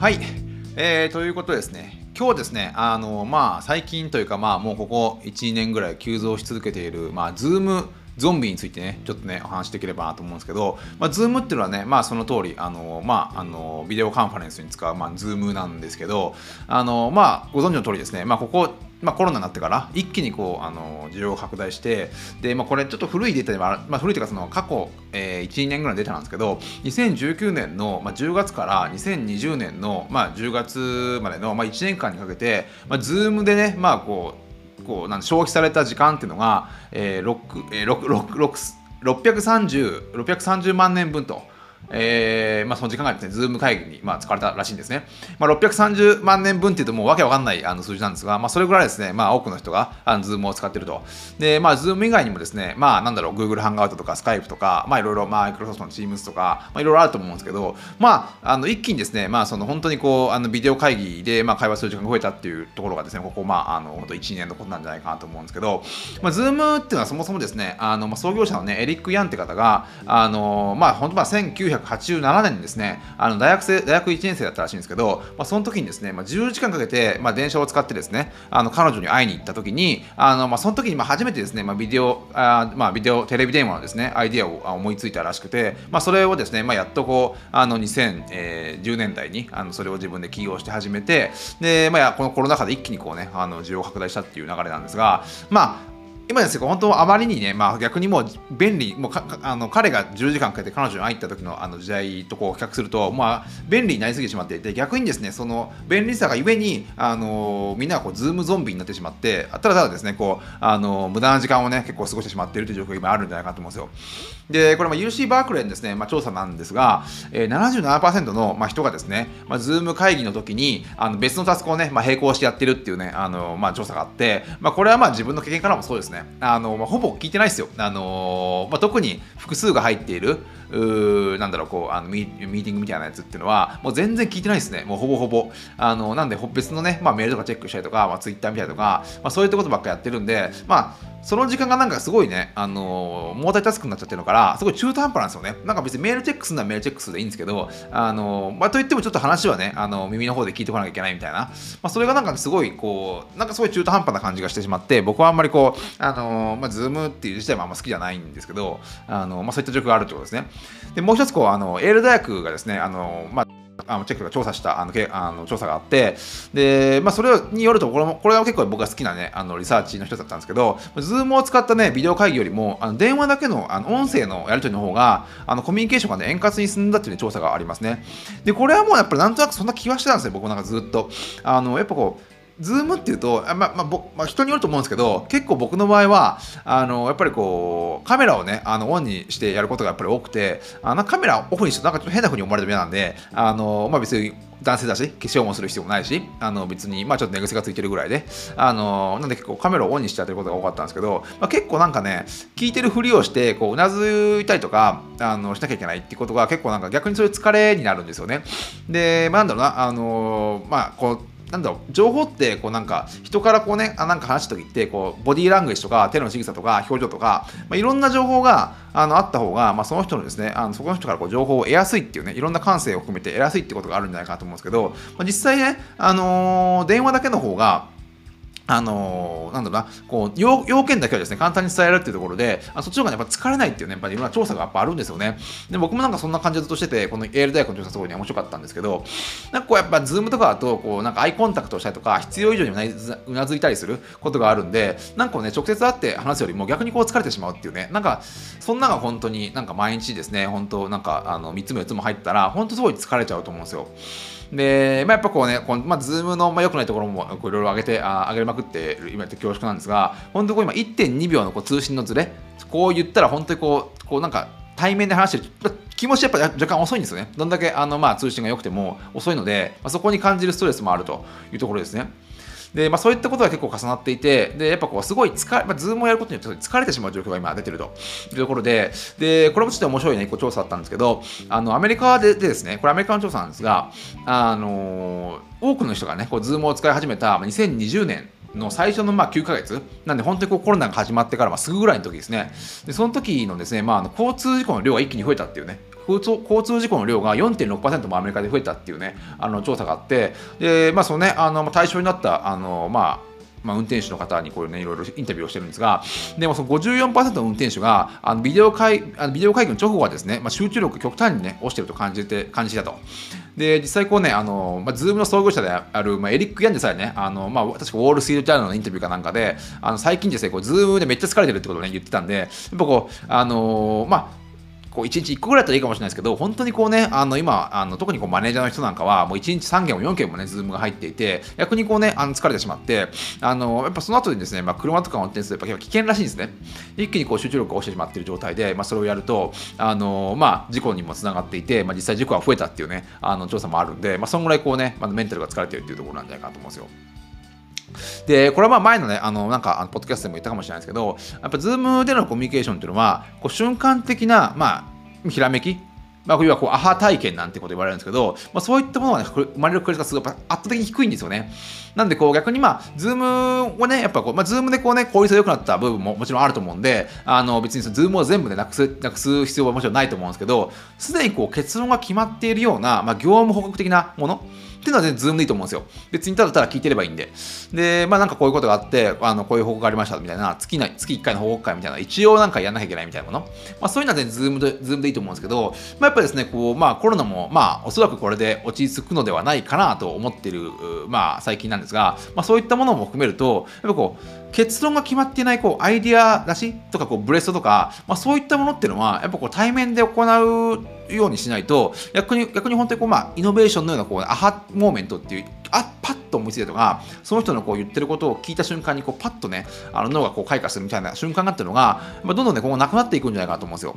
はい、えー、ということですね。今日ですねあのまあ最近というかまあもうここ12年ぐらい急増し続けているまあズームゾンビについてね、ちょっとね、お話しできればなと思うんですけど、まあ、ズームっていうのはね、まあ、その通り、あの、まあ、あの、ビデオカンファレンスに使う、まあ、ズームなんですけど、あの、まあ、ご存知の通りですね、まあ、ここ、まあ、コロナになってから一気にこうあの需要が拡大してで、まあ、これちょっと古いデータでは、まあ、古いというかその過去、えー、12年ぐらいのデータなんですけど2019年の、まあ、10月から2020年の、まあ、10月までの、まあ、1年間にかけて、まあ、Zoom でね、まあ、こうこうなん消費された時間っていうのが、えー 6, えー、6, 6, 630, 630万年分と。えーまあ、その時間がですね、ズーム会議に、まあ、使われたらしいんですね。まあ、630万年分っていうともうわけわかんないあの数字なんですが、まあ、それぐらいですね、まあ、多くの人があのズームを使ってると。で、まあ、ズーム以外にもですね、まあ、なんだろう、Google ハンガウトとか Skype とか、まあ、いろいろ、まあ、Microsoft の Teams とか、まあ、いろいろあると思うんですけど、まあ、あの一気にですね、まあ、その本当にこう、あのビデオ会議で、まあ、会話する時間が増えたっていうところがですね、ここ、まあ、あの、本当1年のことなんじゃないかなと思うんですけど、まあ、ズームっていうのはそもそもですね、あの、まあ、創業者のね、エリック・ヤンって方が、あの、まあ、本当、まあ、1987年にですね、あの大学生大学1年生だったらしいんですけど、まあ、その時にですね、まあ、10時間かけて、まあ、電車を使ってですね、あの彼女に会いに行った時に、あのまあ、その時にまあ初めてですね、まあ、ビデオあ、まあ、ビデオ、テレビ電話のですね、アイディアを思いついたらしくて、まあ、それをですね、まあ、やっとこう、あの2010年代にあのそれを自分で起業して始めて、で、まあ、このコロナ禍で一気にこうね、あの需要拡大したっていう流れなんですが、まあ、今ですね、本当あまりにね、まあ、逆にもう便利、もうあの彼が10時間かけて彼女に会いった時のあの時代とこう比較すると、まあ、便利になりすぎてしまっていて、逆にですね、その便利さがゆえに、あのみんながこうズームゾンビになってしまって、ただただですね、こうあの無駄な時間をね、結構過ごしてしまっているという状況が今あるんじゃないかと思うんですよ。で、これ、UC バークレーのですね、まあ、調査なんですが、えー、77%の、まあ、人がですね、まあ、ズーム会議の時にあの別のタスクをね、まあ、並行してやってるっていうね、あのまあ、調査があって、まあ、これはまあ自分の経験からもそうですね。あのまあ、ほぼ聞いてないですよ。あのまあ、特に複数が入っている、うなんだろう、こう、あのミーティングみたいなやつっていうのは、もう全然聞いてないですね。もうほぼほぼ。あのなんで、別のね、まあ、メールとかチェックしたりとか、まあ、ツイッター見たりとか、まあ、そういったことばっかやってるんで、まあ、その時間がなんかすごいね、あのー、マルチタスクになっちゃってるのから、すごい中途半端なんですよね。なんか別にメールチェックするのはメールチェックするでいいんですけど、あのー、まあ、といってもちょっと話はね、あのー、耳の方で聞いとかなきゃいけないみたいな、まあ、それがなんかすごいこう、なんかすごい中途半端な感じがしてしまって、僕はあんまりこう、あのまあ、ズームっていう自体もあんま好きじゃないんですけど、あのまあ、そういった状況があるってことですね。で、もう一つこう、あの、エール大学がですね、あのまあ、あのチェックが調査したあのけあの調査があって、で、まあ、それによるとこれも、これは結構僕が好きなね、あのリサーチの一つだったんですけど、Zoom を使ったね、ビデオ会議よりも、あの電話だけのあの音声のやり取りの方が、あのコミュニケーションがね、円滑に進んだっていう、ね、調査がありますね。で、これはもうやっぱりなんとなくそんな気はしてたんですよ、僕なんかずっと。あの、やっぱこう、ズームっていうと、まあまあまあ、人によると思うんですけど、結構僕の場合は、あのやっぱりこう、カメラをね、あのオンにしてやることがやっぱり多くて、あのカメラオフにしてなんかちょっと変な風に思われても嫌なんで、あのまあ、別に男性だし、化粧もする必要もないし、あの別に、まあちょっと寝癖がついてるぐらいで、あのなんで結構カメラをオンにしちゃってることが多かったんですけど、まあ、結構なんかね、聞いてるふりをして、こう、うなずいたりとか、あのしなきゃいけないっていうことが結構なんか逆にそういう疲れになるんですよね。で、まあ、なんだろうな、あのまあこう、なんだろう情報ってこうなんか人からこうねあなんか話した時ってこうボディーラングエッジとか手の仕草とか表情とか、まあ、いろんな情報があのあった方が、まあ、その人のですねあのそこの人からこう情報を得やすいっていうねいろんな感性を含めて得やすいってことがあるんじゃないかなと思うんですけど、まあ、実際ね、あのー、電話だけの方があの、なんだろうな、こう要、要件だけはですね、簡単に伝えるっていうところで、あそっちの方がやっぱ疲れないっていうね、やっぱりいろんな調査がやっぱあるんですよね。で、僕もなんかそんな感じでずっとしてて、このエール大学の調査すごいね、面白かったんですけど、なんかこうやっぱ、ズームとかだと、こう、なんかアイコンタクトしたりとか、必要以上にうなずいたりすることがあるんで、なんかこうね、直接会って話すよりも逆にこう疲れてしまうっていうね、なんか、そんなが本当になんか毎日ですね、本当なんか、あの、3つも4つも入ったら、本当すごい疲れちゃうと思うんですよ。で、まあ、やっぱこうね、このまあ、ズームの、まあ、良くないところもいろいろ上げてあ、上げまくってしまって恐縮なんですが、本当こう今1.2秒のこう通信のずれ、こう言ったら本当にこう、こうなんか対面で話してる、気持ちやっぱ若干遅いんですよね。どんだけあの、まあ、通信が良くても遅いので、まあ、そこに感じるストレスもあるというところですね。で、まあ、そういったことが結構重なっていて、で、やっぱこう、すごい疲れ、まあ、ズームをやることによって疲れてしまう状況が今出てると。いうところで、で、これもちょっと面白いね、一個調査だったんですけど、あの、アメリカでですね、これアメリカの調査なんですが、あの多くの人がね、こう、ズームを使い始めた2020年の最初のまあ9ヶ月、なんで本当にこうコロナが始まってからまあすぐぐらいの時ですね、でその時のですね、まあ、あの交通事故の量が一気に増えたっていうね、交通交通事故の量が4.6%もアメリカで増えたっていうねあの調査があって。で、まあそのね、あの対象になったあの、まあまあ、運転手の方にこうねいろいろインタビューをしてるんですがでもその54%の運転手があのビデオ会あのビデオ会議の直後はですね、まあ、集中力極端にね落ちてると感じて感じたと。で実際こうねあの、まあ、ズームの創業者である、まあ、エリック・ヤンでさえねあの、まあ、確かウォール・ストリート・ジャーナルのインタビューかなんかであの最近ですねこうズームでめっちゃ疲れてるってことをね言ってたんでやっぱこうあのまあこう1日1個ぐらいだったらいいかもしれないですけど、本当にこうね、あの今、あの特にこうマネージャーの人なんかは、もう1日3件も4件もね、ズームが入っていて、逆にこうね、あの疲れてしまって、あのやっぱその後にですね、まあ、車とか運転するとやっぱ危険らしいんですね。一気にこう集中力が落ちてしまっている状態で、まあ、それをやると、あのまあ、事故にもつながっていて、まあ、実際事故が増えたっていうね、あの調査もあるんで、まあ、そのぐらいこうね、まあ、メンタルが疲れてるっていうところなんじゃないかなと思うんですよ。で、これはまあ前のね、あの、なんか、ポッドキャストでも言ったかもしれないですけど、やっぱ、ズームでのコミュニケーションっていうのは、こう瞬間的な、まあ、ひらめきまあ、要はこうアハ体験なんてこと言われるんですけど、まあ、そういったものが、ね、生まれる確率がすごい圧倒的に低いんですよね。なんでこう逆にまあ、ズームをね、やっぱこう、まあ、ズームでこうね、効率が良くなった部分ももちろんあると思うんで、あの別にそのズームを全部でなくすなくす必要はもちろんないと思うんですけど、すでにこう結論が決まっているような、まあ、業務報告的なもの、っていうのは全然ズームでいいと思うんですよ。別にただただ聞いてればいいんで。で、まあなんかこういうことがあって、あのこういう報告がありましたみたいな、月な月1回の報告会みたいな、一応なんかやんなきゃいけないみたいなもの。まあそういうのは全然ズームで、ズームでいいと思うんですけど、まあやっぱりですね、こう、まあコロナも、まあおそらくこれで落ち着くのではないかなと思ってる、まあ最近なんですが、まあそういったものも含めると、やっぱこう、結論が決まっていないこうアイディア出しとかこうブレストとか、まあ、そういったものっていうのはやっぱこう対面で行うようにしないと逆に逆に本当にこう、まあ、イノベーションのようなこう aha moment っていうあパッと思いついたとかその人のこう言ってることを聞いた瞬間にこうパッとねあの脳がこう開花するみたいな瞬間があっていうのが、まあ、どんどんね今後なくなっていくんじゃないかなと思うんですよ。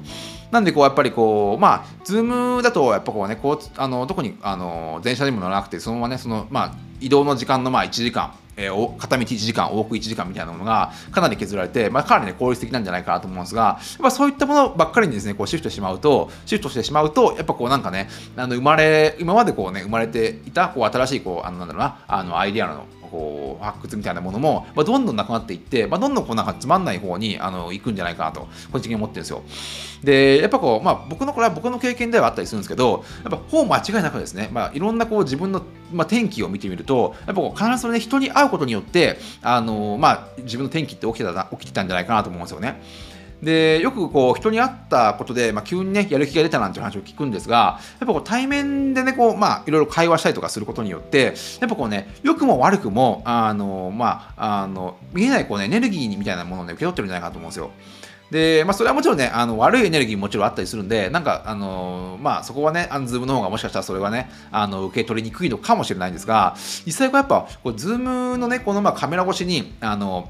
なんでこうやっぱりこうまあズームだとやっぱこうねこうあの特にあの電車にも乗らなくてそのままねそのまあ移動の時間のまあ1時間えー、片道1時間、往復1時間みたいなものがかなり削られて、まあ、かなり、ね、効率的なんじゃないかなと思うんですが、やっぱそういったものばっかりにですね、こうシフトしてしまうと、シフトしてしまうと、やっぱこうなんかね、あの生まれ、今までこうね、生まれていたこう新しいこう、あのなんだろうな、あのアイディアのこう発掘みたいなものも、まあ、どんどんなくなっていって、まあ、どんどんこうなんかつまんない方にあの行くんじゃないかなと個人的に思ってるんですよ。でやっぱこう、まあ、僕のこれは僕の経験ではあったりするんですけどやっぱほぼ間違いなくですね、まあ、いろんなこう自分の、まあ、天気を見てみるとやっぱこう必ずそれね人に会うことによってあの、まあ、自分の天気って起きてた起きてたんじゃないかなと思うんですよね。でよくこう人に会ったことで、まあ、急にねやる気が出たなんていう話を聞くんですがやっぱこう対面でねこう、まあ、いろいろ会話したりとかすることによってやっぱこうね良くも悪くもあの、まあ、あの見えないこう、ね、エネルギーみたいなものを、ね、受け取ってるんじゃないかと思うんですよ。で、まあ、それはもちろんね、あの悪いエネルギーももちろんあったりするんで、なんか、あのまあ、そこはね、あのズームの方がもしかしたらそれはね、あの受け取りにくいのかもしれないんですが、実際こうやっぱ、こうズームのね、このまあカメラ越しに、あの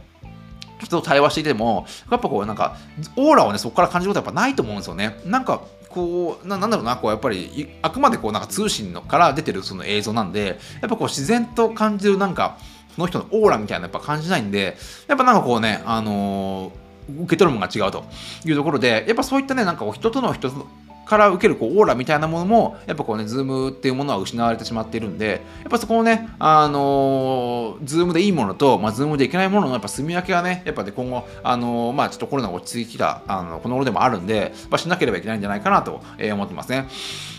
人と対話していても、やっぱこうなんか、オーラをね、そこから感じることはやっぱないと思うんですよね。なんか、こうな、なんだろうな、こうやっぱり、あくまでこうなんか通信のから出てるその映像なんで、やっぱこう自然と感じるなんか、その人のオーラみたいなやっぱ感じないんで、やっぱなんかこうね、あのー受け取るものが違うというところで、やっぱそういったね、なんか人との人から受けるこうオーラみたいなものも、やっぱこうね、ズームっていうものは失われてしまっているんで、やっぱそこをね、あのー、ズームでいいものと、まあ、ズームでいけないもののやっぱ住み分けがね、やっぱね、今後、あのー、まあ、ちょっとコロナが落ち着いてきた、あのこの頃でもあるんで、まあ、しなければいけないんじゃないかなと思ってますね。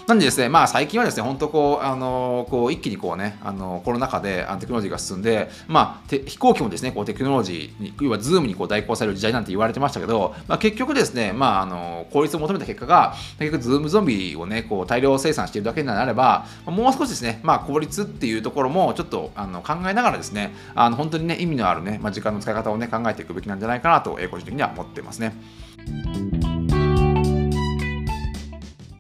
なんでですね、まあ最近はですね、本当こう、あのこう一気にこうね、あのコロナ禍でテクノロジーが進んで、まあ、飛行機もですね、こうテクノロジーに、要はズームにこう代行される時代なんて言われてましたけど、まあ、結局ですね、まあ、あの効率を求めた結果が、結局ズームゾンビをね、こう大量生産しているだけになれば、もう少しですね、まあ、効率っていうところもちょっとあの考えながらですね、あの本当にね、意味のあるね、まあ、時間の使い方をね、考えていくべきなんじゃないかなと、個人的には思ってますね。